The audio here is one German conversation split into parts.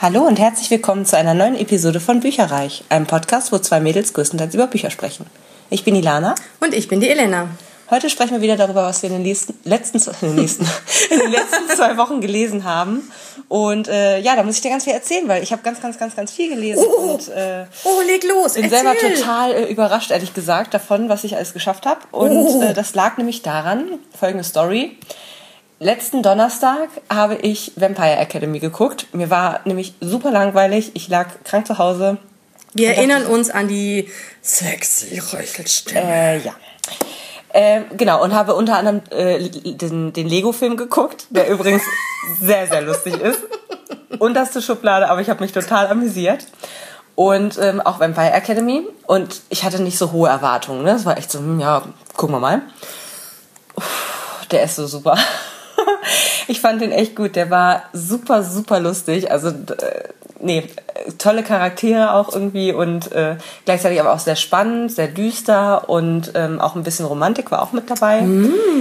Hallo und herzlich willkommen zu einer neuen Episode von Bücherreich, einem Podcast, wo zwei Mädels größtenteils über Bücher sprechen. Ich bin Ilana. Und ich bin die Elena. Heute sprechen wir wieder darüber, was wir in den letzten, letzten, in den, nächsten, in den letzten zwei Wochen gelesen haben. Und äh, ja, da muss ich dir ganz viel erzählen, weil ich habe ganz, ganz, ganz, ganz viel gelesen. Oh, und äh, oh leg los, bin erzähl. selber total äh, überrascht, ehrlich gesagt, davon, was ich alles geschafft habe. Und Oh. äh, das lag nämlich daran, folgende Story. Letzten Donnerstag habe ich Vampire Academy geguckt. Mir war nämlich super langweilig. Ich lag krank zu Hause. Wir erinnern uns an die sexy Röchelstimme. Äh, ja. Äh, genau, und habe unter anderem äh, den, den Lego-Film geguckt, der übrigens sehr, sehr lustig ist. Unterste Schublade, aber ich habe mich total amüsiert. Und ähm, auch Vampire Academy. Und ich hatte nicht so hohe Erwartungen. Ne? Das war echt so, hm, ja, gucken wir mal. Uff, der ist so super. Ich fand den echt gut. Der war super, super lustig. Also, äh, nee, tolle Charaktere auch irgendwie und äh, gleichzeitig aber auch sehr spannend, sehr düster und ähm, auch ein bisschen Romantik war auch mit dabei.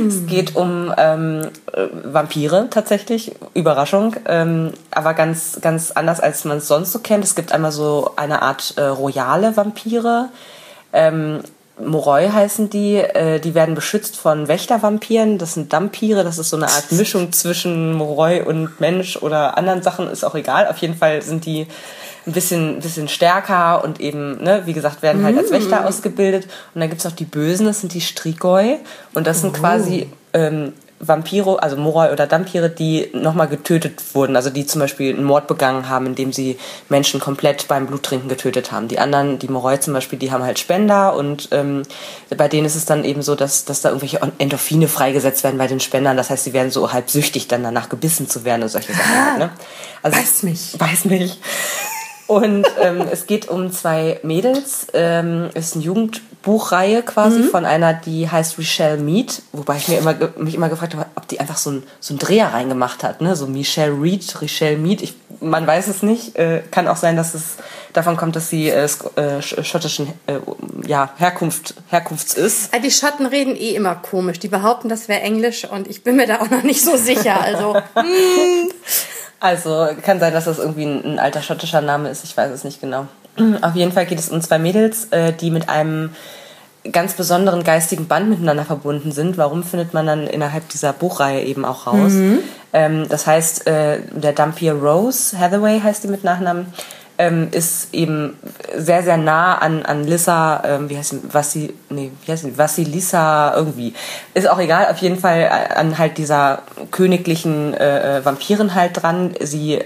Es geht um ähm, äh, Vampire tatsächlich, Überraschung, ähm, aber ganz, ganz anders als man es sonst so kennt. Es gibt einmal so eine Art äh, royale Vampire. Ähm, Moroi heißen die. Äh, die werden beschützt von Wächtervampiren. Das sind Dampire. Das ist so eine Art Mischung zwischen Moroi und Mensch oder anderen Sachen. Ist auch egal. Auf jeden Fall sind die ein bisschen, bisschen stärker und eben, ne, wie gesagt, werden halt als Wächter ausgebildet. Und dann gibt's auch die Bösen, das sind die Strigoi. Und das sind quasi ähm, Vampire, also Moroi oder Dampire, die nochmal getötet wurden. Also die zum Beispiel einen Mord begangen haben, indem sie Menschen komplett beim Bluttrinken getötet haben. Die anderen, die Moroi zum Beispiel, die haben halt Spender und ähm, bei denen ist es dann eben so, dass, dass da irgendwelche Endorphine freigesetzt werden bei den Spendern. Das heißt, sie werden so halb süchtig, dann danach gebissen zu werden und solche Sachen. halt, Ne? Also, Weiß mich. Weiß mich. Und ähm, es geht um zwei Mädels. Ähm, ist eine Jugendbuchreihe quasi von einer, die heißt Michelle Mead. Wobei ich mir immer, mich immer gefragt habe, ob die einfach so ein so ein Dreher reingemacht hat. Ne? So Michelle Reed, Michelle Mead. Ich, man weiß es nicht. Äh, kann auch sein, dass es davon kommt, dass sie äh, äh, sch- schottischen äh, ja, Herkunft, Herkunfts ist. Äh, Die Schotten reden eh immer komisch. Die behaupten, das wäre Englisch und ich bin mir da auch noch nicht so sicher. Also, Also kann sein, dass das irgendwie ein, ein alter schottischer Name ist, ich weiß es nicht genau. Auf jeden Fall geht es um zwei Mädels, äh, die mit einem ganz besonderen geistigen Band miteinander verbunden sind. Warum findet man dann innerhalb dieser Buchreihe eben auch raus? Ähm, das heißt, äh, der Dampier Rose, Hathaway heißt die mit Nachnamen, ähm, ist eben sehr, sehr nah an, an Lissa, ähm, wie heißt sie, Vassi, nee, wie heißt sie, Vassilissa irgendwie. Ist auch egal, auf jeden Fall an halt dieser königlichen äh, äh, Vampirin halt dran. Sie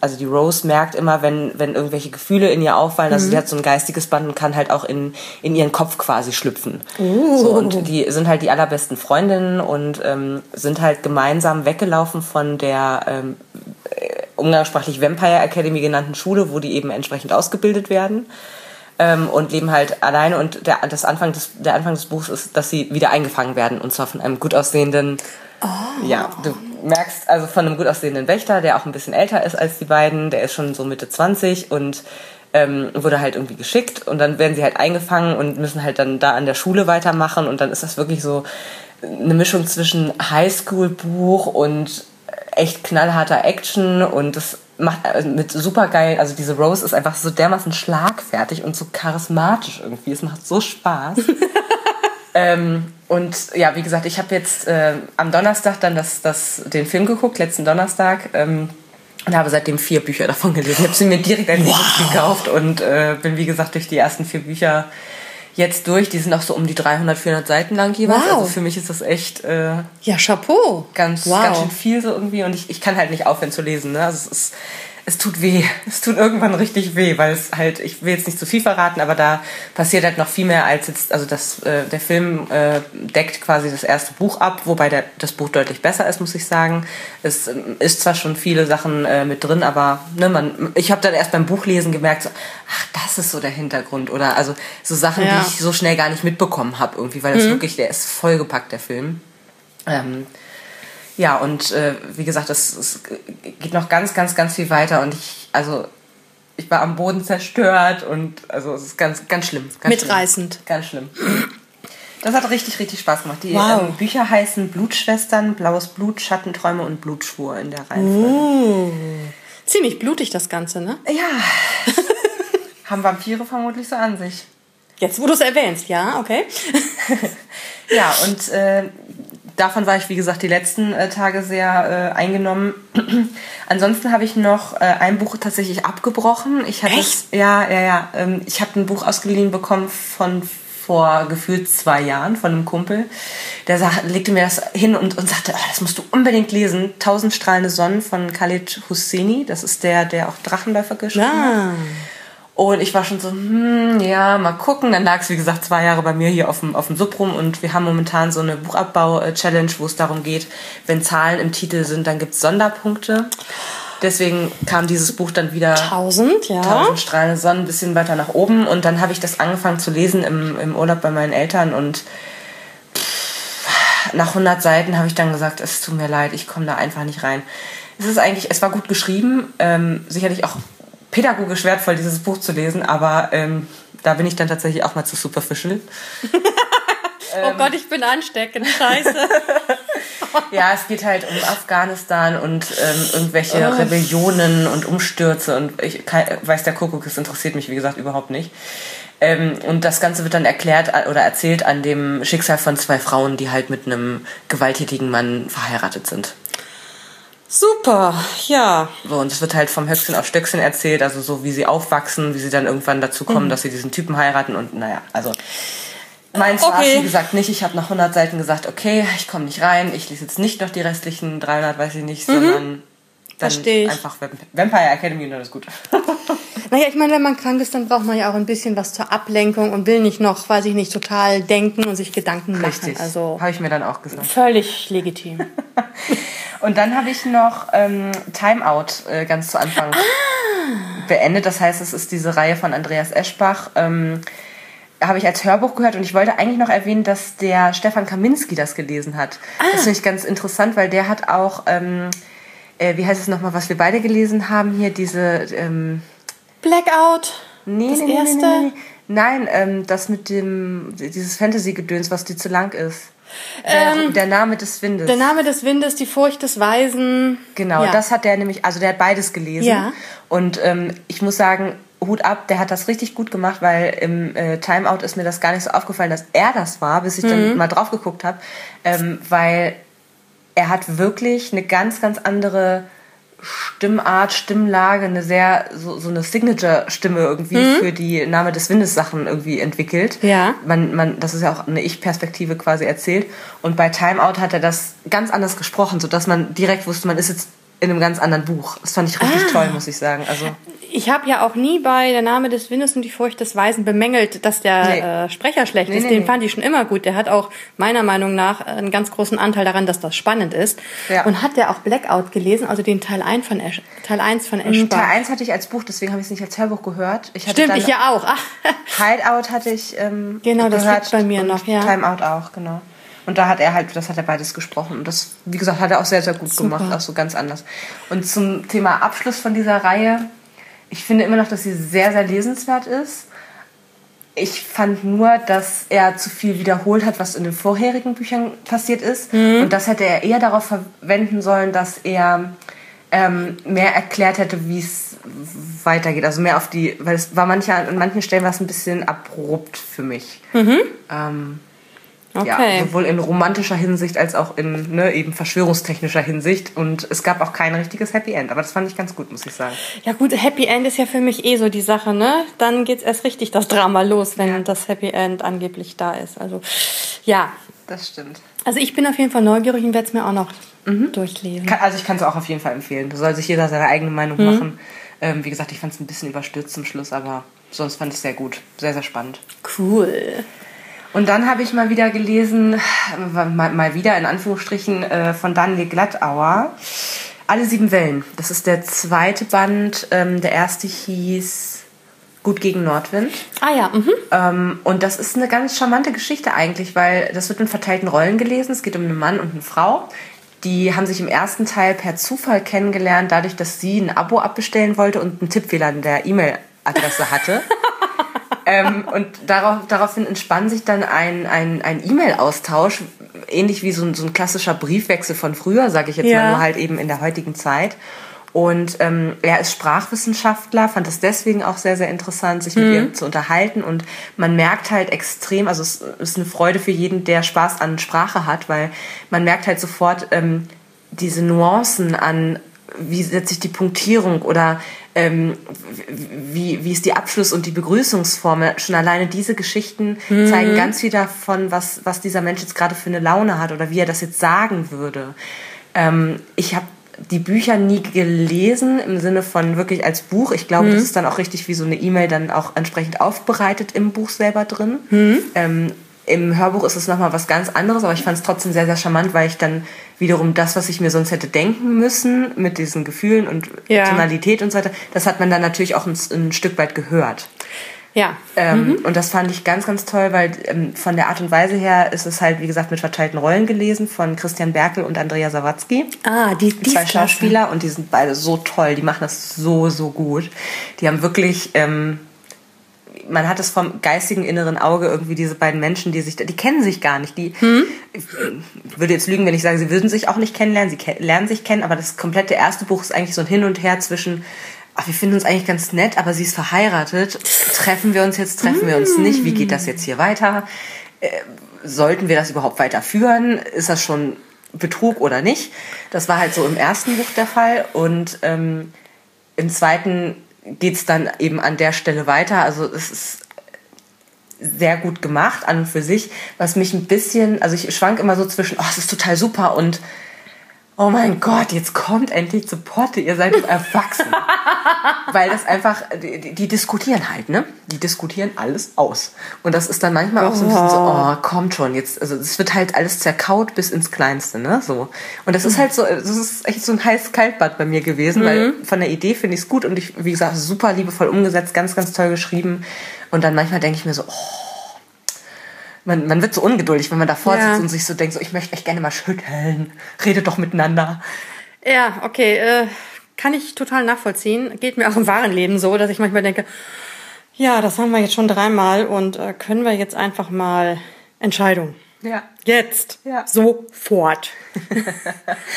also die Rose merkt immer, wenn, wenn irgendwelche Gefühle in ihr auffallen, also sie hat so ein geistiges Band und kann halt auch in, in ihren Kopf quasi schlüpfen. So, und die sind halt die allerbesten Freundinnen und ähm, sind halt gemeinsam weggelaufen von der ähm, äh, umgangssprachlich Vampire Academy genannten Schule, wo die eben entsprechend ausgebildet werden. Ähm, und leben halt alleine. Und der, das Anfang des, der Anfang des Buchs ist, dass sie wieder eingefangen werden und zwar von einem gut aussehenden ja, du merkst also von einem gut aussehenden Wächter, der auch ein bisschen älter ist als die beiden, der ist schon so Mitte 20 und ähm, wurde halt irgendwie geschickt. Und dann werden sie halt eingefangen und müssen halt dann da an der Schule weitermachen. Und dann ist das wirklich so eine Mischung zwischen Highschool-Buch und echt knallharter Action und das macht also mit super geil, also diese Rose ist einfach so dermaßen schlagfertig und so charismatisch irgendwie, es macht so Spaß. Ähm, und ja, wie gesagt, ich habe jetzt äh, am Donnerstag dann das, das, den Film geguckt, letzten Donnerstag. Ähm, und habe seitdem vier Bücher davon gelesen. Ich habe sie mir direkt als wow. gekauft und äh, bin, wie gesagt, durch die ersten vier Bücher jetzt durch. Die sind auch so um die 300, 400 Seiten lang jeweils. Wow. Also für mich ist das echt äh, ja, Chapeau. ganz, wow. ganz schön viel so irgendwie. Und ich, ich kann halt nicht aufhören zu lesen. Ne? Also es ist es tut weh. Es tut irgendwann richtig weh, weil es halt, ich will jetzt nicht zu viel verraten, aber da passiert halt noch viel mehr als jetzt, also das, äh, der Film äh, deckt quasi das erste Buch ab, wobei der, das Buch deutlich besser ist, muss ich sagen. Es ähm, ist zwar schon viele Sachen äh, mit drin, aber ne, man, ich habe dann erst beim Buchlesen gemerkt, so, ach, das ist so der Hintergrund oder also so Sachen, Ja. die ich so schnell gar nicht mitbekommen habe irgendwie, weil das wirklich, der ist vollgepackt, der Film. Ähm, ja, und äh, wie gesagt, es, es geht noch ganz, ganz, ganz viel weiter und ich, also ich war am Boden zerstört und also es ist ganz, ganz schlimm. Ganz Mitreißend. Schlimm, ganz schlimm. Das hat richtig, richtig Spaß gemacht. Die Wow. ähm, Bücher heißen Blutschwestern, Blaues Blut, Schattenträume und Blutschwur in der Reihenfolge. Ziemlich blutig das Ganze, ne? Ja. Haben Vampire vermutlich so an sich. Jetzt, wo du es erwähnst, ja, okay. ja, und äh, davon war ich, wie gesagt, die letzten äh, Tage sehr äh, eingenommen. Ansonsten habe ich noch äh, ein Buch tatsächlich abgebrochen. Ich hatte Echt? Es, ja, ja, ja. Ähm, ich habe ein Buch ausgeliehen bekommen von vor gefühlt zwei Jahren von einem Kumpel. Der sag, legte mir das hin und, und sagte, oh, das musst du unbedingt lesen. Tausend strahlende Sonnen von Khalid Husseini. Das ist der, der auch Drachenläufer geschrieben Ah. hat. Und ich war schon so, hm, ja, mal gucken. Dann lag es, wie gesagt, zwei Jahre bei mir hier auf dem, auf dem Sub rum und wir haben momentan so eine Buchabbau-Challenge, wo es darum geht, wenn Zahlen im Titel sind, dann gibt's Sonderpunkte. Deswegen kam dieses Buch dann wieder Tausend, ja. Tausend strahlende Sonnen ein bisschen weiter nach oben und dann habe ich das angefangen zu lesen im, im Urlaub bei meinen Eltern und nach 100 Seiten habe ich dann gesagt, es tut mir leid, ich komme da einfach nicht rein. Es ist eigentlich, es war gut geschrieben, ähm, sicherlich auch pädagogisch wertvoll, dieses Buch zu lesen, aber ähm, da bin ich dann tatsächlich auch mal zu superficial. oh Gott, ich bin ansteckend, scheiße. Ja, es geht halt um Afghanistan und ähm, irgendwelche Rebellionen und Umstürze und ich kein, weiß der Kuckuck, es interessiert mich wie gesagt überhaupt nicht. Ähm, und das Ganze wird dann erklärt äh, oder erzählt an dem Schicksal von zwei Frauen, die halt mit einem gewalttätigen Mann verheiratet sind. Super, ja. So, und es wird halt vom Höchstchen auf Stöckchen erzählt, also so wie sie aufwachsen, wie sie dann irgendwann dazu kommen, Mhm. dass sie diesen Typen heiraten und naja, also meins war Okay. wie gesagt nicht. Ich habe nach 100 Seiten gesagt, okay, ich komme nicht rein, ich lese jetzt nicht noch die restlichen 300, weiß ich nicht, sondern dann. Versteh ich. einfach Vamp- Vampire Academy und dann ist gut. Naja, ich meine, wenn man krank ist, dann braucht man ja auch ein bisschen was zur Ablenkung und will nicht noch, weiß ich nicht, total denken und sich Gedanken machen. Richtig, Also habe ich mir dann auch gesagt. völlig legitim. Und dann habe ich noch ähm, Time Out äh, ganz zu Anfang Ah. beendet. Das heißt, es ist diese Reihe von Andreas Eschbach. Ähm, habe ich als Hörbuch gehört und ich wollte eigentlich noch erwähnen, dass der Stefan Kaminski das gelesen hat. Ah. Das finde ich ganz interessant, weil der hat auch, ähm, äh, wie heißt es nochmal, was wir beide gelesen haben hier, diese, ähm, Blackout. nee, Das nee, erste? nee, nee. Nein, ähm, das mit dem, dieses Fantasy-Gedöns, was dir zu lang ist. Der, der Name des Windes. Ähm, Der Name des Windes, die Furcht des Weisen. Genau, ja. das hat der nämlich, also der hat beides gelesen. Ja. Und ähm, ich muss sagen, Hut ab, der hat das richtig gut gemacht, weil im äh, Timeout ist mir das gar nicht so aufgefallen, dass er das war, bis ich Mhm. dann mal drauf geguckt habe. Ähm, weil er hat wirklich eine ganz, ganz andere Stimmart, Stimmlage, eine sehr, so, so eine Signature-Stimme irgendwie für die Name des Windes Sachen irgendwie entwickelt. Mhm. Ja. Man, man, das ist ja auch eine Ich-Perspektive quasi erzählt. Und bei Timeout hat er das ganz anders gesprochen, sodass man direkt wusste, man ist jetzt in einem ganz anderen Buch. Das fand ich richtig Ah. toll, muss ich sagen. Also, Ich habe ja auch nie bei Der Name des Windes und die Furcht des Weisen bemängelt, dass der Nee. äh, Sprecher schlecht Nee, ist. nee, Den fand ich schon immer gut. Der hat auch meiner Meinung nach einen ganz großen Anteil daran, dass das spannend ist. Ja. Und hat der auch Blackout gelesen, also den Teil 1 von, Esch, Teil 1 von Eschbach? Teil 1 hatte ich als Buch, deswegen habe ich es nicht als Hörbuch gehört. Ich hatte Stimmt, ich ja auch. Hideout hatte ich ähm, Genau, das gehört liegt bei mir noch, ja. Timeout auch, genau. Und da hat er halt, das hat er beides gesprochen. Und das, wie gesagt, hat er auch sehr, sehr gut Super. gemacht, auch so ganz anders. Und zum Thema Abschluss von dieser Reihe, ich finde immer noch, dass sie sehr, sehr lesenswert ist. Ich fand nur, dass er zu viel wiederholt hat, was in den vorherigen Büchern passiert ist. Mhm. Und das hätte er eher darauf verwenden sollen, dass er ähm, mehr erklärt hätte, wie es weitergeht. Also mehr auf die, weil es war mancher, an manchen Stellen war es ein bisschen abrupt für mich. Ähm, ja, okay. sowohl in romantischer Hinsicht als auch in ne, eben verschwörungstechnischer Hinsicht. Und es gab auch kein richtiges Happy End. Aber das fand ich ganz gut, muss ich sagen. Ja gut, Happy End ist ja für mich eh so die Sache, ne? Dann geht's erst richtig das Drama los, wenn das Happy End angeblich da ist. Also ja, Das stimmt. also ich bin auf jeden Fall neugierig und werde es mir auch noch durchlesen. Kann, also ich kann es auch auf jeden Fall empfehlen. Da soll sich jeder seine eigene Meinung machen. Ähm, wie gesagt, ich fand es ein bisschen überstürzt zum Schluss, aber sonst fand ich es sehr gut. Sehr, sehr spannend. Cool. Und dann habe ich mal wieder gelesen, äh, mal, mal wieder in Anführungsstrichen, äh, von Daniel Glattauer. Alle sieben Wellen. Das ist der zweite Band. Ähm, der erste hieß Gut gegen Nordwind. Ah ja, mhm. Ähm, und das ist eine ganz charmante Geschichte eigentlich, weil das wird in verteilten Rollen gelesen. Es geht um einen Mann und eine Frau. Die haben sich im ersten Teil per Zufall kennengelernt, dadurch, dass sie ein Abo abbestellen wollte und einen Tippfehler in der E-Mail-Adresse hatte. ähm, und darauf, daraufhin entspann sich dann ein, ein, ein E-Mail-Austausch, ähnlich wie so ein, so ein klassischer Briefwechsel von früher, sage ich jetzt Ja. mal, nur halt eben in der heutigen Zeit. Und ähm, er ist Sprachwissenschaftler, fand es deswegen auch sehr, sehr interessant, sich mit mhm. ihr zu unterhalten. Und man merkt halt extrem, also es ist eine Freude für jeden, der Spaß an Sprache hat, weil man merkt halt sofort ähm, diese Nuancen an, wie setzt sich die Punktierung oder ähm, wie, wie ist die Abschluss- und die Begrüßungsformel. Schon alleine diese Geschichten mhm. zeigen ganz viel davon, was, was dieser Mensch jetzt gerade für eine Laune hat oder wie er das jetzt sagen würde. Ähm, ich habe die Bücher nie gelesen im Sinne von wirklich als Buch. Ich glaube, mhm. das ist dann auch richtig wie so eine E-Mail dann auch entsprechend aufbereitet im Buch selber drin. Mhm. Ähm, Im Hörbuch ist es nochmal was ganz anderes, aber ich fand es trotzdem sehr, sehr charmant, weil ich dann wiederum das, was ich mir sonst hätte denken müssen mit diesen Gefühlen und ja. Tonalität und so weiter, das hat man dann natürlich auch ein, ein Stück weit gehört. Ja. Ähm, mhm. Und das fand ich ganz, ganz toll, weil ähm, von der Art und Weise her ist es halt, wie gesagt, mit verteilten Rollen gelesen von Christian Berkel und Andrea Sawatzki. Ah, die, die Zwei Schauspieler und die sind beide so toll, die machen das so, so gut. Die haben wirklich, ähm, man hat es vom geistigen inneren Auge irgendwie diese beiden Menschen, die sich, die kennen sich gar nicht. Die hm? ich würde jetzt lügen, wenn ich sage, sie würden sich auch nicht kennenlernen. Sie lernen sich kennen, aber das komplette erste Buch ist eigentlich so ein Hin und Her zwischen ach, wir finden uns eigentlich ganz nett, aber sie ist verheiratet. Treffen wir uns jetzt, treffen wir uns nicht? Wie geht das jetzt hier weiter? Äh, sollten wir das überhaupt weiterführen? Ist das schon Betrug oder nicht? Das war halt so im ersten Buch der Fall. Und ähm, im zweiten geht's dann eben an der Stelle weiter. Also es ist sehr gut gemacht an und für sich, was mich ein bisschen, also ich schwank immer so zwischen, oh, es ist total super und oh mein Gott, jetzt kommt endlich zu Potte, ihr seid erwachsen. Weil das einfach, die, die, diskutieren halt, ne? Die diskutieren alles aus. Und das ist dann manchmal auch so ein bisschen so, oh, kommt schon, jetzt, also es wird halt alles zerkaut bis ins Kleinste, ne? So. Und das ist halt so, das ist echt so ein heiß Kaltbad bei mir gewesen, mhm. weil von der Idee finde ich es gut und ich, wie gesagt, super liebevoll umgesetzt, ganz, ganz toll geschrieben. Und dann manchmal denke ich mir so, oh, man, man wird so ungeduldig, wenn man davor ja. sitzt und sich so denkt, so, ich möchte echt gerne mal schütteln, redet doch miteinander. Ja, okay, äh, kann ich total nachvollziehen. Geht mir auch im wahren Leben so, dass ich manchmal denke, ja, das haben wir jetzt schon dreimal und äh, können wir jetzt einfach mal Entscheidung. Ja. Jetzt. Ja. Sofort.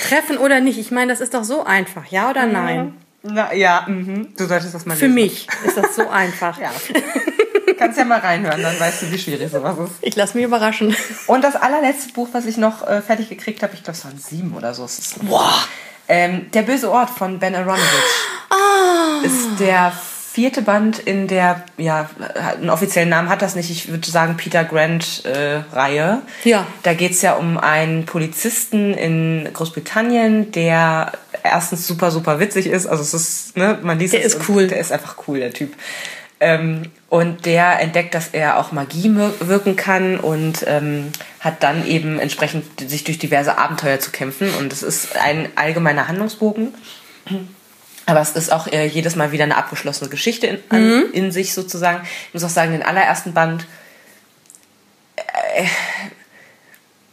Treffen oder nicht? Ich meine, das ist doch so einfach, ja oder nein? Na, ja, mhm. du solltest das mal lesen. Für mich ist das so einfach. ja. Kannst ja mal reinhören, dann weißt du, wie schwierig sowas ist. Ich lasse mich überraschen. Und das allerletzte Buch, was ich noch äh, fertig gekriegt habe, ich glaube, es waren sieben oder so. Boah. Ähm, der böse Ort von Ben Aronovich oh. ist der vierte Band in der, ja, einen offiziellen Namen hat das nicht, ich würde sagen Peter Grant-Reihe. Äh, ja. Da geht es ja um einen Polizisten in Großbritannien, der erstens super, super witzig ist. Also es ist, ne, man liest Der ist cool. Der ist einfach cool, der Typ. Ähm, und der entdeckt, dass er auch Magie wirken kann und ähm, hat dann eben entsprechend sich durch diverse Abenteuer zu kämpfen. Und es ist ein allgemeiner Handlungsbogen. Aber es ist auch äh, jedes Mal wieder eine abgeschlossene Geschichte in, an, mhm. in, sich sozusagen. Ich muss auch sagen, den allerersten Band, äh,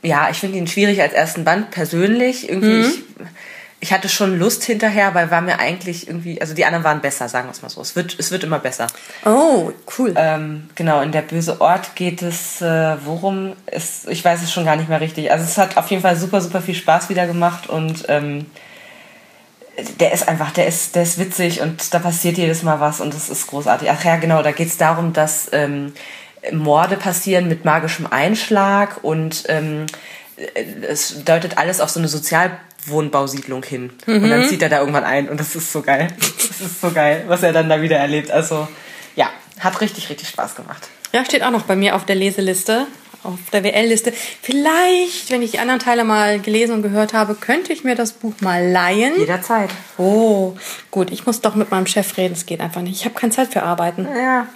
ja, ich finde ihn schwierig als ersten Band persönlich. Irgendwie, mhm. ich, ich hatte schon Lust hinterher, weil war mir eigentlich irgendwie, also die anderen waren besser, sagen wir es mal so. Es wird, es wird immer besser. Oh, cool. Ähm, genau, in der böse Ort geht es, äh, worum ist, ich weiß es schon gar nicht mehr richtig. Also es hat auf jeden Fall super, super viel Spaß wieder gemacht und ähm, der ist einfach, der ist, der ist witzig und da passiert jedes Mal was und das ist großartig. Ach ja, genau, da geht es darum, dass ähm, Morde passieren mit magischem Einschlag und ähm, es deutet alles auf so eine Sozialwohnbausiedlung hin. Mhm. Und dann mhm. zieht er da irgendwann ein und das ist so geil. Das ist so geil, was er dann da wieder erlebt. Also ja, hat richtig, richtig Spaß gemacht. Ja, steht auch noch bei mir auf der Leseliste auf der WL-Liste. Vielleicht, wenn ich die anderen Teile mal gelesen und gehört habe, könnte ich mir das Buch mal leihen. Jederzeit. Oh, gut. Ich muss doch mit meinem Chef reden. Es geht einfach nicht. Ich habe keine Zeit für Arbeiten. Ja,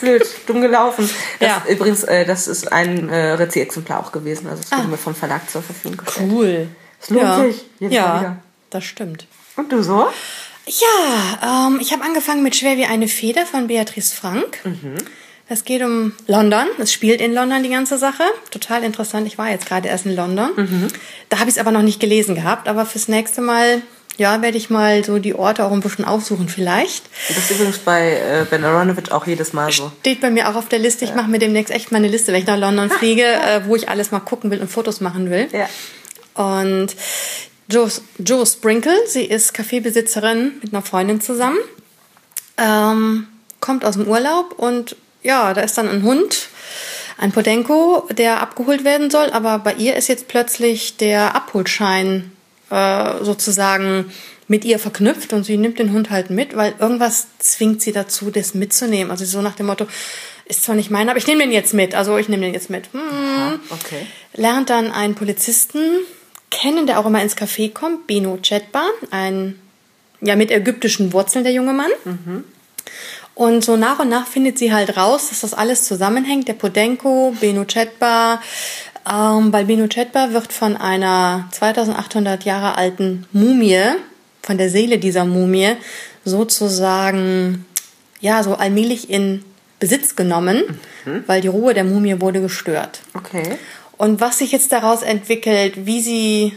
blöd. Dumm gelaufen. Das, ja. Übrigens, äh, das ist ein äh, Rezi-Exemplar auch gewesen. Also es wurde ah. mir vom Verlag zur Verfügung gestellt. Cool. Es lohnt ja. sich. Jetzt ja, das stimmt. Und du so? Ja, ähm, ich habe angefangen mit Schwer wie eine Feder von Beatrice Frank. Mhm. Es geht um London. Es spielt in London die ganze Sache. Total interessant. Ich war jetzt gerade erst in London. Mhm. Da habe ich es aber noch nicht gelesen gehabt. Aber fürs nächste Mal, ja, werde ich mal so die Orte auch ein bisschen aufsuchen vielleicht. Das ist übrigens bei äh, Ben Aronovich auch jedes Mal so. Steht bei mir auch auf der Liste. Ich ja. mache mir demnächst echt mal eine Liste, wenn ich nach London fliege, äh, wo ich alles mal gucken will und Fotos machen will. Ja. Und Joe, Joe Sprinkle. Sie ist Kaffeebesitzerin mit einer Freundin zusammen. Ähm, kommt aus dem Urlaub und ja, da ist dann ein Hund, ein Podenko, der abgeholt werden soll. Aber bei ihr ist jetzt plötzlich der Abholschein äh, sozusagen mit ihr verknüpft und sie nimmt den Hund halt mit, weil irgendwas zwingt sie dazu, das mitzunehmen. Also so nach dem Motto, ist zwar nicht mein, aber ich nehme den jetzt mit. Also ich nehme den jetzt mit. Hm. Aha, okay. Lernt dann einen Polizisten kennen, der auch immer ins Café kommt, Bino Chetba, ein ja mit ägyptischen Wurzeln der junge Mann. Und so nach und nach findet sie halt raus, dass das alles zusammenhängt. Der Podenko, Beno Chetba. Ähm, weil Beno Chetba wird von einer 2800 Jahre alten Mumie, von der Seele dieser Mumie, sozusagen, ja, so allmählich in Besitz genommen, weil die Ruhe der Mumie wurde gestört. Okay. Und was sich jetzt daraus entwickelt, wie sie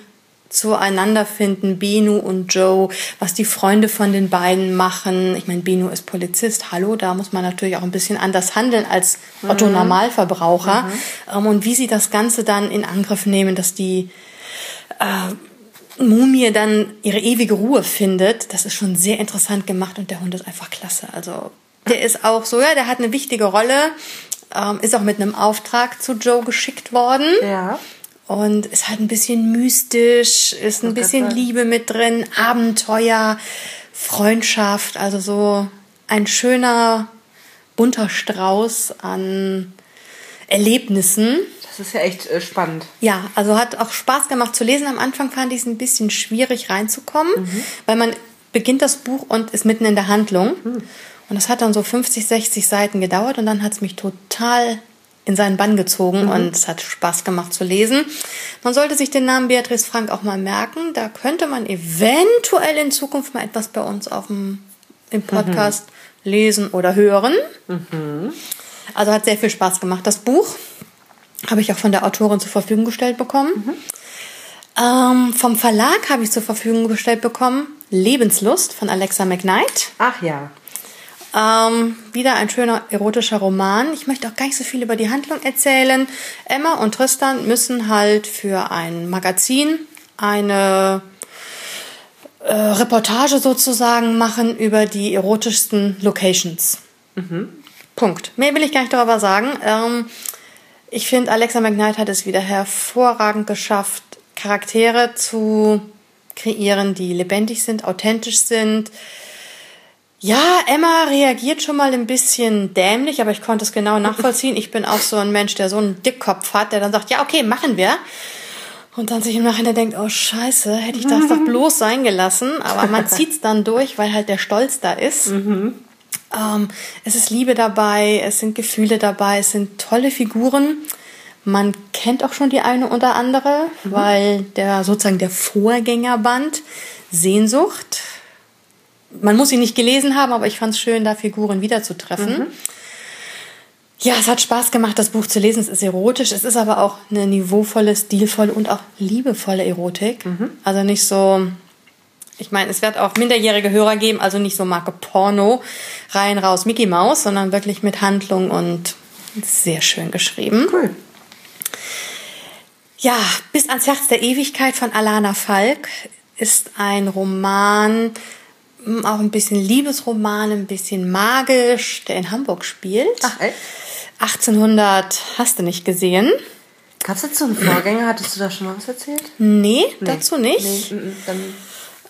zueinander finden, Benu und Joe, was die Freunde von den beiden machen. Ich meine, Benu ist Polizist, hallo, da muss man natürlich auch ein bisschen anders handeln als Otto Normalverbraucher. Ähm, und wie sie das Ganze dann in Angriff nehmen, dass die äh, Mumie dann ihre ewige Ruhe findet, das ist schon sehr interessant gemacht und der Hund ist einfach klasse. Also der ist auch so, ja, der hat eine wichtige Rolle, ähm, ist auch mit einem Auftrag zu Joe geschickt worden. Ja. Und ist halt ein bisschen mystisch, ist ein bisschen. Liebe mit drin, Abenteuer, Freundschaft, also so ein schöner, bunter Strauß an Erlebnissen. Das ist ja echt äh, spannend. Ja, also hat auch Spaß gemacht zu lesen. Am Anfang fand ich es ein bisschen schwierig reinzukommen, weil man beginnt das Buch und ist mitten in der Handlung. Und das hat dann so 50, 60 Seiten gedauert und dann hat es mich total in seinen Bann gezogen und es hat Spaß gemacht zu lesen. Man sollte sich den Namen Beatrice Frank auch mal merken. Da könnte man eventuell in Zukunft mal etwas bei uns auf dem, im Podcast lesen oder hören. Also hat sehr viel Spaß gemacht. Das Buch habe ich auch von der Autorin zur Verfügung gestellt bekommen. Ähm, vom Verlag habe ich zur Verfügung gestellt bekommen Lebenslust von Alexa McKnight. Ach ja. Ähm, wieder ein schöner erotischer Roman. Ich möchte auch gar nicht so viel über die Handlung erzählen. Emma und Tristan müssen halt für ein Magazin eine äh, Reportage sozusagen machen über die erotischsten Locations. Punkt. Mehr will ich gar nicht darüber sagen. Ähm, ich finde, Alexa McKnight hat es wieder hervorragend geschafft, Charaktere zu kreieren, die lebendig sind, authentisch sind. Ja, Emma reagiert schon mal ein bisschen dämlich, aber ich konnte es genau nachvollziehen. Ich bin auch so ein Mensch, der so einen Dickkopf hat, der dann sagt, ja, okay, machen wir. Und dann sich im Nachhinein denkt, oh scheiße, hätte ich das doch bloß sein gelassen. Aber man zieht's dann durch, weil halt der Stolz da ist. Ähm, es ist Liebe dabei, es sind Gefühle dabei, es sind tolle Figuren. Man kennt auch schon die eine oder andere, weil der sozusagen der Vorgängerband Sehnsucht. Man muss ihn nicht gelesen haben, aber ich fand es schön, da Figuren wiederzutreffen. Ja, es hat Spaß gemacht, das Buch zu lesen. Es ist erotisch, es ist aber auch eine niveauvolle, stilvolle und auch liebevolle Erotik. Also nicht so, ich meine, es wird auch minderjährige Hörer geben, also nicht so Marke Porno, rein raus Mickey Mouse, sondern wirklich mit Handlung und sehr schön geschrieben. Cool. Ja, Bis ans Herz der Ewigkeit von Alana Falk ist ein Roman, auch ein bisschen Liebesroman, ein bisschen magisch, der in Hamburg spielt. Ach, echt? 1800 hast du nicht gesehen? Gab es so einen Vorgänger? Hattest du da schon mal was erzählt? Nee, dazu nicht. Nee, mm, mm, dann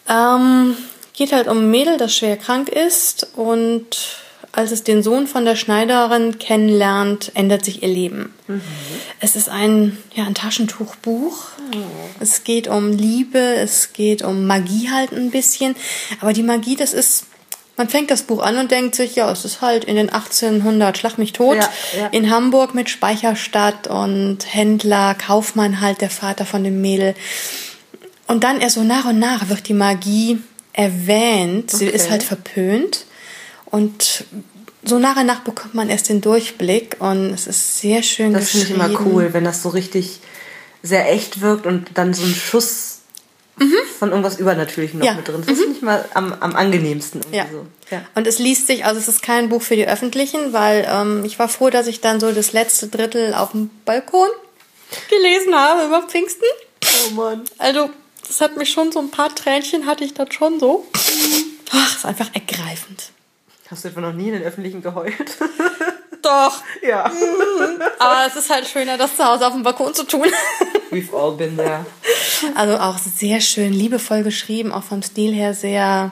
Ähm, geht halt um ein Mädel, das schwer krank ist und als es den Sohn von der Schneiderin kennenlernt, ändert sich ihr Leben. Es ist ein, ja, ein Taschentuchbuch. Es geht um Liebe, es geht um Magie halt ein bisschen. Aber die Magie, das ist, man fängt das Buch an und denkt sich, ja, es ist halt in den 1800, schlag mich tot, Ja, ja. in Hamburg mit Speicherstadt und Händler, Kaufmann halt, der Vater von dem Mädel. Und dann erst so nach und nach wird die Magie erwähnt. Sie Okay. ist halt verpönt. Und so nach und nach bekommt man erst den Durchblick. Und es ist sehr schön Das finde ich geschrieben. immer cool, wenn das so richtig sehr echt wirkt und dann so ein Schuss von irgendwas Übernatürlichem noch Ja. mit drin. ist. Das finde ich mal am, am angenehmsten. irgendwie Ja. So. ja. Und es liest sich, also es ist kein Buch für die Öffentlichen, weil ähm, ich war froh, dass ich dann so das letzte Drittel auf dem Balkon gelesen habe über Pfingsten. Oh Mann. Also das hat mich schon so ein paar Tränchen hatte ich das schon so. Ach, ist einfach ergreifend. Hast du etwa noch nie in den Öffentlichen geheult? Doch. ja. Aber es ist halt schöner, das zu Hause auf dem Balkon zu tun. We've all been there. Also auch sehr schön, liebevoll geschrieben, auch vom Stil her sehr,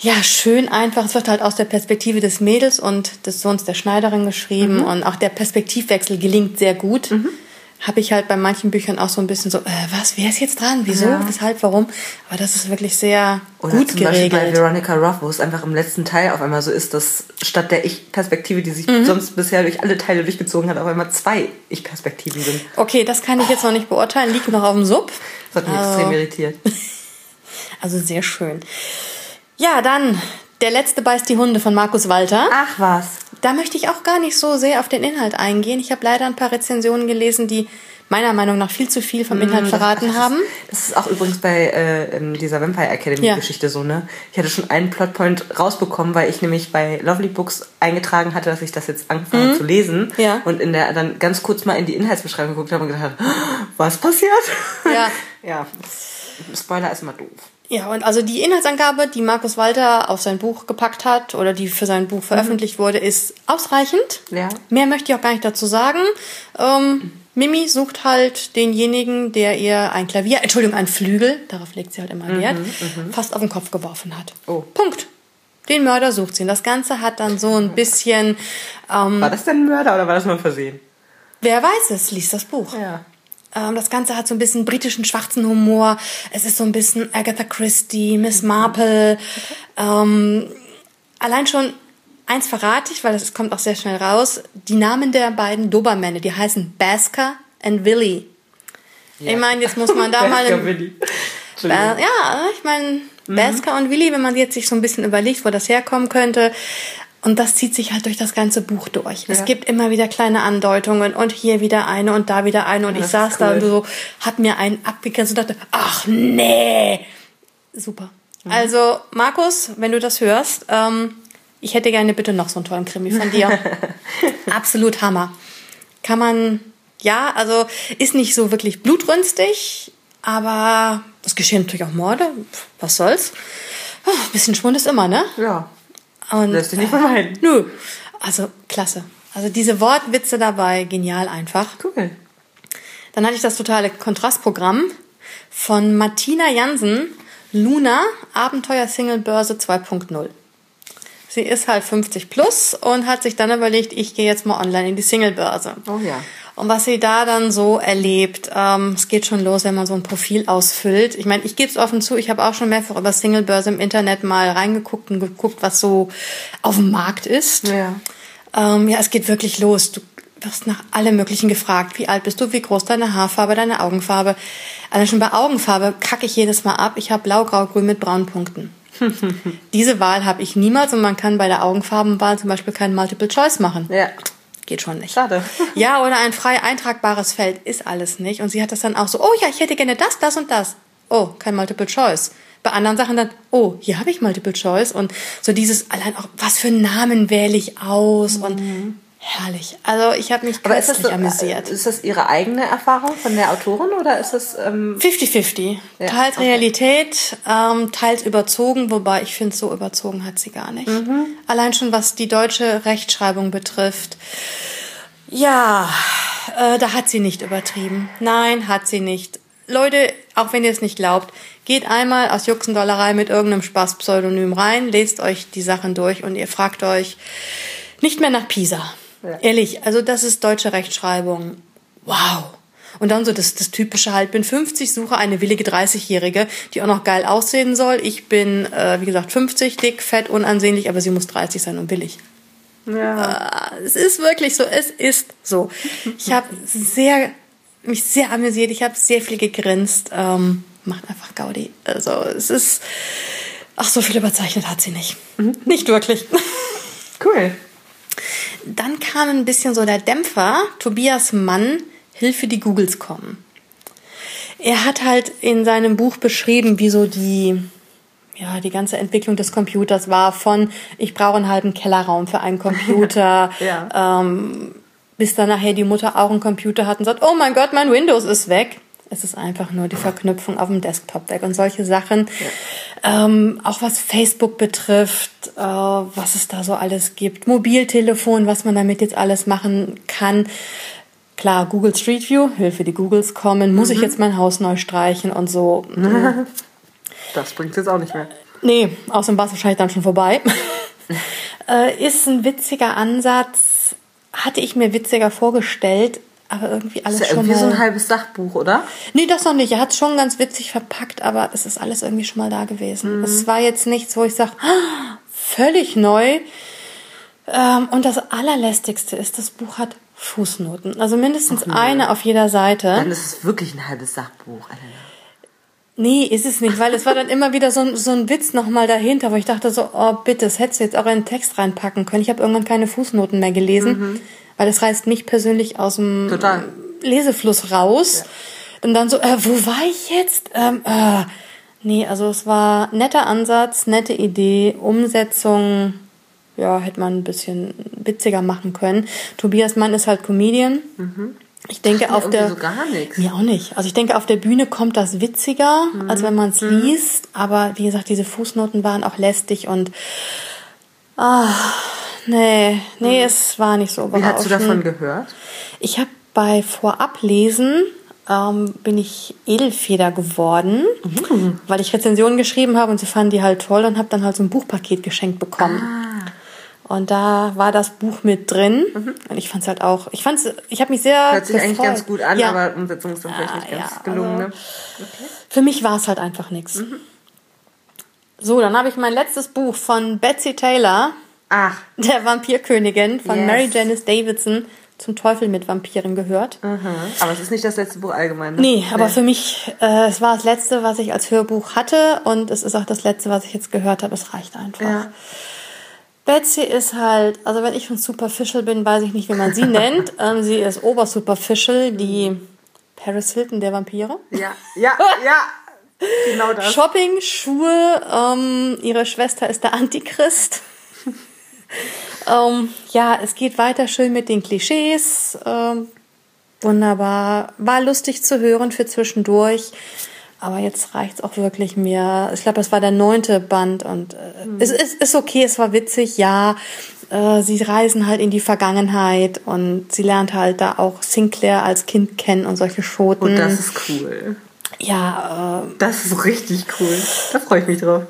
ja, schön einfach. Es wird halt aus der Perspektive des Mädels und des Sohns der Schneiderin geschrieben Mhm. und auch der Perspektivwechsel gelingt sehr gut. Habe ich halt bei manchen Büchern auch so ein bisschen so, äh, was, wer ist jetzt dran? Wieso? Ja. Weshalb? Warum? Aber das ist wirklich sehr Oder gut zum Beispiel bei geregelt. Veronica Roth, wo es einfach im letzten Teil auf einmal so ist, dass statt der Ich-Perspektive, die sich Mhm. sonst bisher durch alle Teile durchgezogen hat, auf einmal zwei Ich-Perspektiven sind. Okay, das kann ich jetzt noch nicht beurteilen, liegt noch auf dem Sub. Das hat mich Also- extrem irritiert. Also sehr schön. Ja, dann Der letzte beißt die Hunde von Markus Walter. Ach was. Da möchte ich auch gar nicht so sehr auf den Inhalt eingehen. Ich habe leider ein paar Rezensionen gelesen, die meiner Meinung nach viel zu viel vom Inhalt verraten das, haben. Das ist auch übrigens bei äh, dieser Vampire Academy Ja. Geschichte so, ne? Ich hatte schon einen Plotpoint rausbekommen, weil ich nämlich bei Lovely Books eingetragen hatte, dass ich das jetzt angefangen habe zu lesen. Mhm. Ja. Und in der dann ganz kurz mal in die Inhaltsbeschreibung geguckt habe und gedacht, habe, was passiert? Ja. ja. Spoiler ist immer doof. Ja, und also die Inhaltsangabe, die Markus Walter auf sein Buch gepackt hat oder die für sein Buch veröffentlicht wurde, ist ausreichend. Ja. Mehr möchte ich auch gar nicht dazu sagen. Ähm, Mimi sucht halt denjenigen, der ihr ein Klavier, Entschuldigung, ein Flügel, darauf legt sie halt immer Wert, fast auf den Kopf geworfen hat. Oh. Punkt. Den Mörder sucht sie. Und das Ganze hat dann so ein bisschen, ähm, War das denn ein Mörder oder war das nur ein Versehen? wer weiß es, liest das Buch. Ja. Ähm, das Ganze hat so ein bisschen britischen schwarzen Humor. Es ist so ein bisschen Agatha Christie, Miss Marple. Ähm, allein schon eins verrate ich, weil das kommt auch sehr schnell raus. Die Namen der beiden Dobermänner, die heißen Basker und Willy. Ich meine, jetzt muss man da mal... Willi. äh, ja, ich meine, Basker und Willy, wenn man jetzt sich so ein bisschen überlegt, wo das herkommen könnte. Und das zieht sich halt durch das ganze Buch durch. Es Ja. gibt immer wieder kleine Andeutungen und hier wieder eine und da wieder eine. Und ich das saß ist da cool. und so, hab mir einen abgegrenzt und dachte, ach nee. Super. Also, Markus, wenn du das hörst, ähm, ich hätte gerne bitte noch so einen tollen Krimi von dir. Absolut Hammer. Kann man, ja, also ist nicht so wirklich blutrünstig, aber es geschehen natürlich auch Morde. Was soll's? Ah, Ein bisschen Schwund ist immer, ne? Ja. Und, Lässt sich nicht vermeiden. Nö. Also, klasse. Also diese Wortwitze dabei, genial einfach. Cool. Dann hatte ich das totale Kontrastprogramm von Martina Jansen, Luna, Abenteuer Single Börse 2.0. Sie ist halt 50 plus und hat sich dann überlegt, ich gehe jetzt mal online in die Singlebörse. Oh ja. Und was sie da dann so erlebt, ähm, es geht schon los, wenn man so ein Profil ausfüllt. Ich meine, ich gebe es offen zu, ich habe auch schon mehrfach über Singlebörse im Internet mal reingeguckt und geguckt, was so auf dem Markt ist. Ja. Ähm, ja, es geht wirklich los. Du wirst nach allem Möglichen gefragt. Wie alt bist du? Wie groß deine Haarfarbe, deine Augenfarbe? Also schon bei Augenfarbe kacke ich jedes Mal ab. Ich habe blau, grau, grün mit braunen Punkten. Diese Wahl habe ich niemals und man kann bei der Augenfarbenwahl zum Beispiel keinen Multiple Choice machen. Ja. Geht schon nicht. Schade. Ja, oder ein frei eintragbares Feld ist alles nicht. Und sie hat das dann auch so, oh ja, ich hätte gerne das, das und das. Oh, kein Multiple Choice. Bei anderen Sachen dann, oh, hier habe ich Multiple Choice. Und so dieses allein auch, was für einen Namen wähle ich aus? Und herrlich. Also ich habe mich Aber ist das, köstlich so, amüsiert. ist das Ihre eigene Erfahrung von der Autorin oder ist das ähm, 50-50. Ja, teils okay. Realität, ähm, teils überzogen, wobei ich finde, so überzogen hat sie gar nicht. Mhm. Allein schon was die deutsche Rechtschreibung betrifft. Ja, äh, da hat sie nicht übertrieben. Nein, hat sie nicht. Leute, auch wenn ihr es nicht glaubt, geht einmal aus Juxendollerei mit irgendeinem Spaßpseudonym rein, lest euch die Sachen durch und ihr fragt euch nicht mehr nach Pisa. Ja. Ehrlich, also das ist deutsche Rechtschreibung. Wow. Und dann so das, das typische halt, bin 50, suche eine willige 30-Jährige, die auch noch geil aussehen soll. Ich bin, äh, wie gesagt, 50, dick, fett, unansehnlich, aber sie muss 30 sein und willig. ja. Es ist wirklich so, es ist so. Ich habe sehr, mich sehr amüsiert, ich habe sehr viel gegrinst. Ähm, macht einfach Gaudi. Also es ist, ach, so viel überzeichnet hat sie nicht. Nicht wirklich. cool. Dann kam ein bisschen so der Dämpfer, Tobias Mann, Hilfe, die Googles kommen. Er hat halt in seinem Buch beschrieben, wie so die, ja, die ganze Entwicklung des Computers war von, ich brauche einen halben Kellerraum für einen Computer, Ja. ähm, bis dann nachher die Mutter auch einen Computer hat und sagt, oh mein Gott, mein Windows ist weg. Es ist einfach nur die Verknüpfung auf dem Desktop weg und solche Sachen. Ja. Ähm, auch was Facebook betrifft, äh, was es da so alles gibt. Mobiltelefon, was man damit jetzt alles machen kann. Klar, Google Street View, Hilfe, die Googles kommen. Muss mhm. ich jetzt mein Haus neu streichen und so. das bringt jetzt auch nicht mehr. Nee, außerdem war es wahrscheinlich dann schon vorbei. äh, ist ein witziger Ansatz. Hatte ich mir witziger vorgestellt, aber irgendwie alles ist ja schon irgendwie mal... so ein halbes Sachbuch, oder? Nee, das noch nicht. Er hat es schon ganz witzig verpackt, aber es ist alles irgendwie schon mal da gewesen. Mhm. Es war jetzt nichts, wo ich sage, ah, völlig neu. Ähm, und das Allerlästigste ist, das Buch hat Fußnoten. Also mindestens Ach, eine auf jeder Seite. Dann ist es wirklich ein halbes Sachbuch. Nee, ist es nicht, weil es war dann immer wieder so ein, so ein Witz nochmal dahinter, wo ich dachte so, oh bitte, das hättest du jetzt auch in den Text reinpacken können. Ich habe irgendwann keine Fußnoten mehr gelesen. Mhm weil es reißt mich persönlich aus dem Total. Lesefluss raus. Ja. Und dann so, äh, wo war ich jetzt? Ähm, äh, nee, also es war netter Ansatz, nette Idee, Umsetzung, ja, hätte man ein bisschen witziger machen können. Tobias Mann ist halt Comedian. Mhm. Ich denke Ach, auf der so gar nichts. Mir auch nicht. Also ich denke auf der Bühne kommt das witziger, mhm. als wenn man es mhm. liest. Aber wie gesagt, diese Fußnoten waren auch lästig und ah, Nee, nee, es war nicht so Wie hast du davon gehört? Ich habe bei Vorablesen ähm, bin ich Edelfeder geworden, mhm. weil ich Rezensionen geschrieben habe und sie fanden die halt toll und habe dann halt so ein Buchpaket geschenkt bekommen. Ah. Und da war das Buch mit drin. Mhm. Und ich fand es halt auch, ich fand's, ich habe mich sehr. Hört sich gefreut. eigentlich ganz gut an, ja. aber Umsetzung ist dann vielleicht ah, nicht ganz ja, gelungen. Also, ne? okay. Für mich war es halt einfach nichts. Mhm. So, dann habe ich mein letztes Buch von Betsy Taylor. Ach. Der Vampirkönigin von yes. Mary Janice Davidson zum Teufel mit Vampiren gehört. Mhm. Aber es ist nicht das letzte Buch allgemein. Ne? Nee, aber nee. für mich, äh, es war das letzte, was ich als Hörbuch hatte und es ist auch das letzte, was ich jetzt gehört habe. Es reicht einfach. Ja. Betsy ist halt, also wenn ich von Superficial bin, weiß ich nicht, wie man sie nennt. Ähm, sie ist Obersuperficial, die Paris Hilton der Vampire. Ja, ja, ja. Genau das. Shopping, Schuhe, ähm, ihre Schwester ist der Antichrist. Ähm, ja, es geht weiter schön mit den Klischees. Ähm, wunderbar. War lustig zu hören für zwischendurch. Aber jetzt reicht's auch wirklich mir. Ich glaube, es war der neunte Band und äh, mhm. es ist, ist okay, es war witzig, ja. Äh, sie reisen halt in die Vergangenheit und sie lernt halt da auch Sinclair als Kind kennen und solche Schoten. Und das ist cool. Ja. Äh, das ist richtig cool. Da freue ich mich drauf.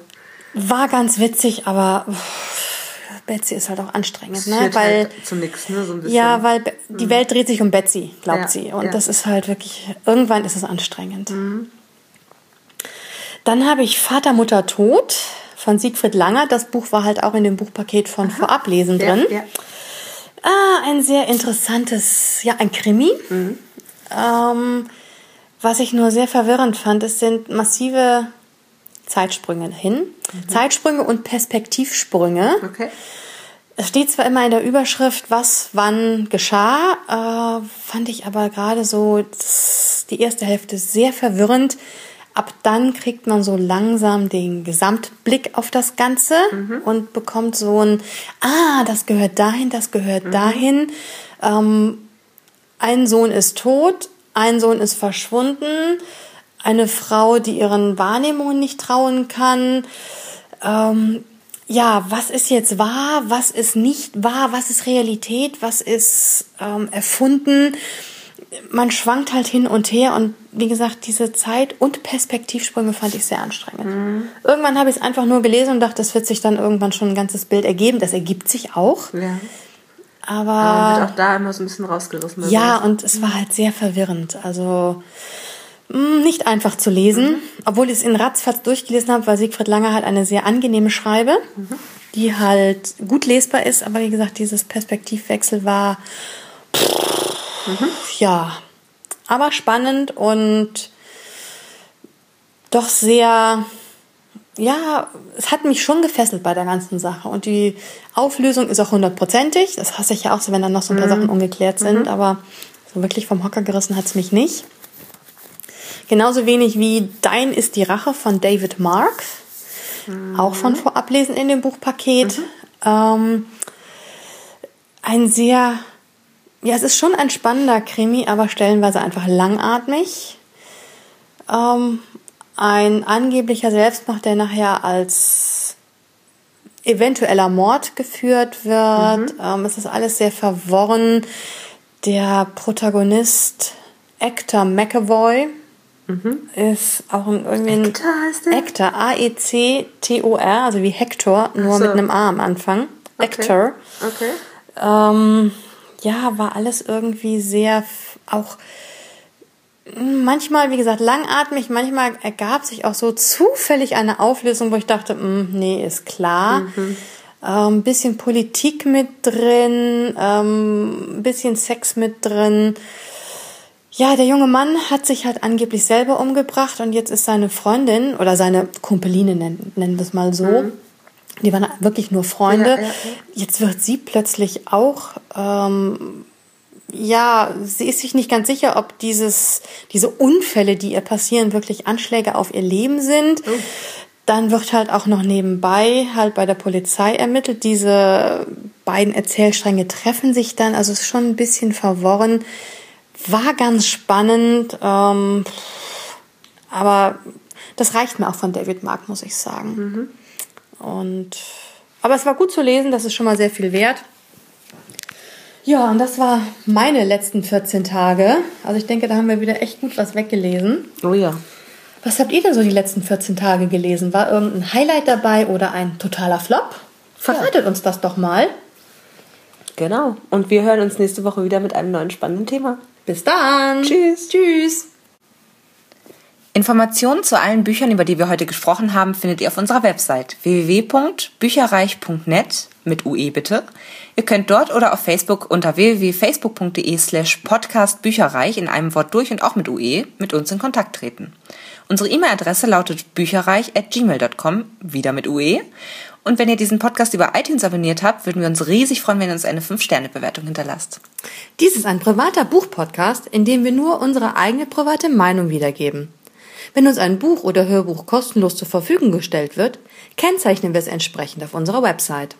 War ganz witzig, aber Betsy ist halt auch anstrengend, ne? Weil halt zu nix, ne? So ein bisschen. Ja, weil die mhm. Welt dreht sich um Betsy, glaubt ja, sie. Und ja. das ist halt wirklich, irgendwann ist es anstrengend. Mhm. Dann habe ich Vater, Mutter, Tod von Siegfried Langer. Das Buch war halt auch in dem Buchpaket von Aha. Vorablesen drin. Ja, ah, ein sehr interessantes, ja, ein Krimi. Mhm. Ähm, was ich nur sehr verwirrend fand, es sind massive Zeitsprünge hin. Mhm. Zeitsprünge und Perspektivsprünge. Okay. Es steht zwar immer in der Überschrift, was wann geschah, äh, fand ich aber gerade so die erste Hälfte sehr verwirrend. Ab dann kriegt man so langsam den Gesamtblick auf das Ganze mhm. und bekommt so ein, ah, das gehört dahin, das gehört mhm. dahin. Ähm, ein Sohn ist tot, ein Sohn ist verschwunden eine Frau, die ihren Wahrnehmungen nicht trauen kann. Ähm, ja, was ist jetzt wahr, was ist nicht wahr, was ist Realität, was ist ähm, erfunden. Man schwankt halt hin und her und wie gesagt, diese Zeit- und Perspektivsprünge fand ich sehr anstrengend. Mhm. Irgendwann habe ich es einfach nur gelesen und dachte, das wird sich dann irgendwann schon ein ganzes Bild ergeben. Das ergibt sich auch. Ja. Aber, Aber wird auch da immer so ein bisschen rausgerissen. Ja, und es war halt sehr verwirrend. Also nicht einfach zu lesen, mhm. obwohl ich es in Ratzfatz durchgelesen habe, weil Siegfried Langer halt eine sehr angenehme Schreibe, mhm. die halt gut lesbar ist, aber wie gesagt, dieses Perspektivwechsel war mhm. ja, aber spannend und doch sehr ja, es hat mich schon gefesselt bei der ganzen Sache. Und die Auflösung ist auch hundertprozentig. Das hasse ich ja auch so, wenn dann noch so ein paar mhm. Sachen ungeklärt sind. Mhm. Aber so wirklich vom Hocker gerissen hat es mich nicht. Genauso wenig wie Dein ist die Rache von David Marks. Mhm. Auch von Vorablesen in dem Buchpaket. Mhm. Ähm, ein sehr, ja, es ist schon ein spannender Krimi, aber stellenweise einfach langatmig. ähm, ein angeblicher Selbstmord, der nachher als eventueller Mord geführt wird. Mhm. Ähm, es ist alles sehr verworren. Der Protagonist Hector McAvoy mhm. ist auch ein, irgendwie ein Hector heißt der? Hector, A-E-C-T-O-R, also wie Hector, nur so. mit einem A am Anfang. Hector. Okay. Ähm, ja, war alles irgendwie sehr auch manchmal, wie gesagt, langatmig, manchmal ergab sich auch so zufällig eine Auflösung, wo ich dachte, mh, mm, nee, ist klar. Mhm. Ähm, bisschen Politik mit drin, ähm, bisschen Sex mit drin. Ja, der junge Mann hat sich halt angeblich selber umgebracht und jetzt ist seine Freundin oder seine Kumpeline, nennen, nennen wir es mal so, mhm. die waren wirklich nur Freunde. Ja, ja, ja. Jetzt wird sie plötzlich auch ähm, ja, sie ist sich nicht ganz sicher, ob dieses, diese Unfälle, die ihr passieren, wirklich Anschläge auf ihr Leben sind. Oh. Dann wird halt auch noch nebenbei halt bei der Polizei ermittelt. Diese beiden Erzählstränge treffen sich dann, also es ist schon ein bisschen verworren. War ganz spannend, ähm, aber das reicht mir auch von David Mark, muss ich sagen. Mhm. Und aber es war gut zu lesen, das ist schon mal sehr viel wert. Ja, und das war meine letzten 14 Tage. Also ich denke, da haben wir wieder echt gut was weggelesen. Oh ja. Was habt ihr denn so die letzten 14 Tage gelesen? War irgendein Highlight dabei oder ein totaler Flop? Verratet ja. uns das doch mal. Genau. Und wir hören uns nächste Woche wieder mit einem neuen spannenden Thema. Bis dann. Tschüss. Tschüss. Informationen zu allen Büchern, über die wir heute gesprochen haben, findet ihr auf unserer Website www.bücherreich.net mit UE bitte. Ihr könnt dort oder auf Facebook unter www.facebook.de slash podcastbücherreich in einem Wort durch und auch mit UE mit uns in Kontakt treten. Unsere E-Mail-Adresse lautet bücherreich at gmail.com, wieder mit UE. Und wenn ihr diesen Podcast über iTunes abonniert habt, würden wir uns riesig freuen, wenn ihr uns eine 5-Sterne-Bewertung hinterlasst. Dies ist ein privater Buchpodcast, in dem wir nur unsere eigene private Meinung wiedergeben. Wenn uns ein Buch oder Hörbuch kostenlos zur Verfügung gestellt wird, kennzeichnen wir es entsprechend auf unserer Website.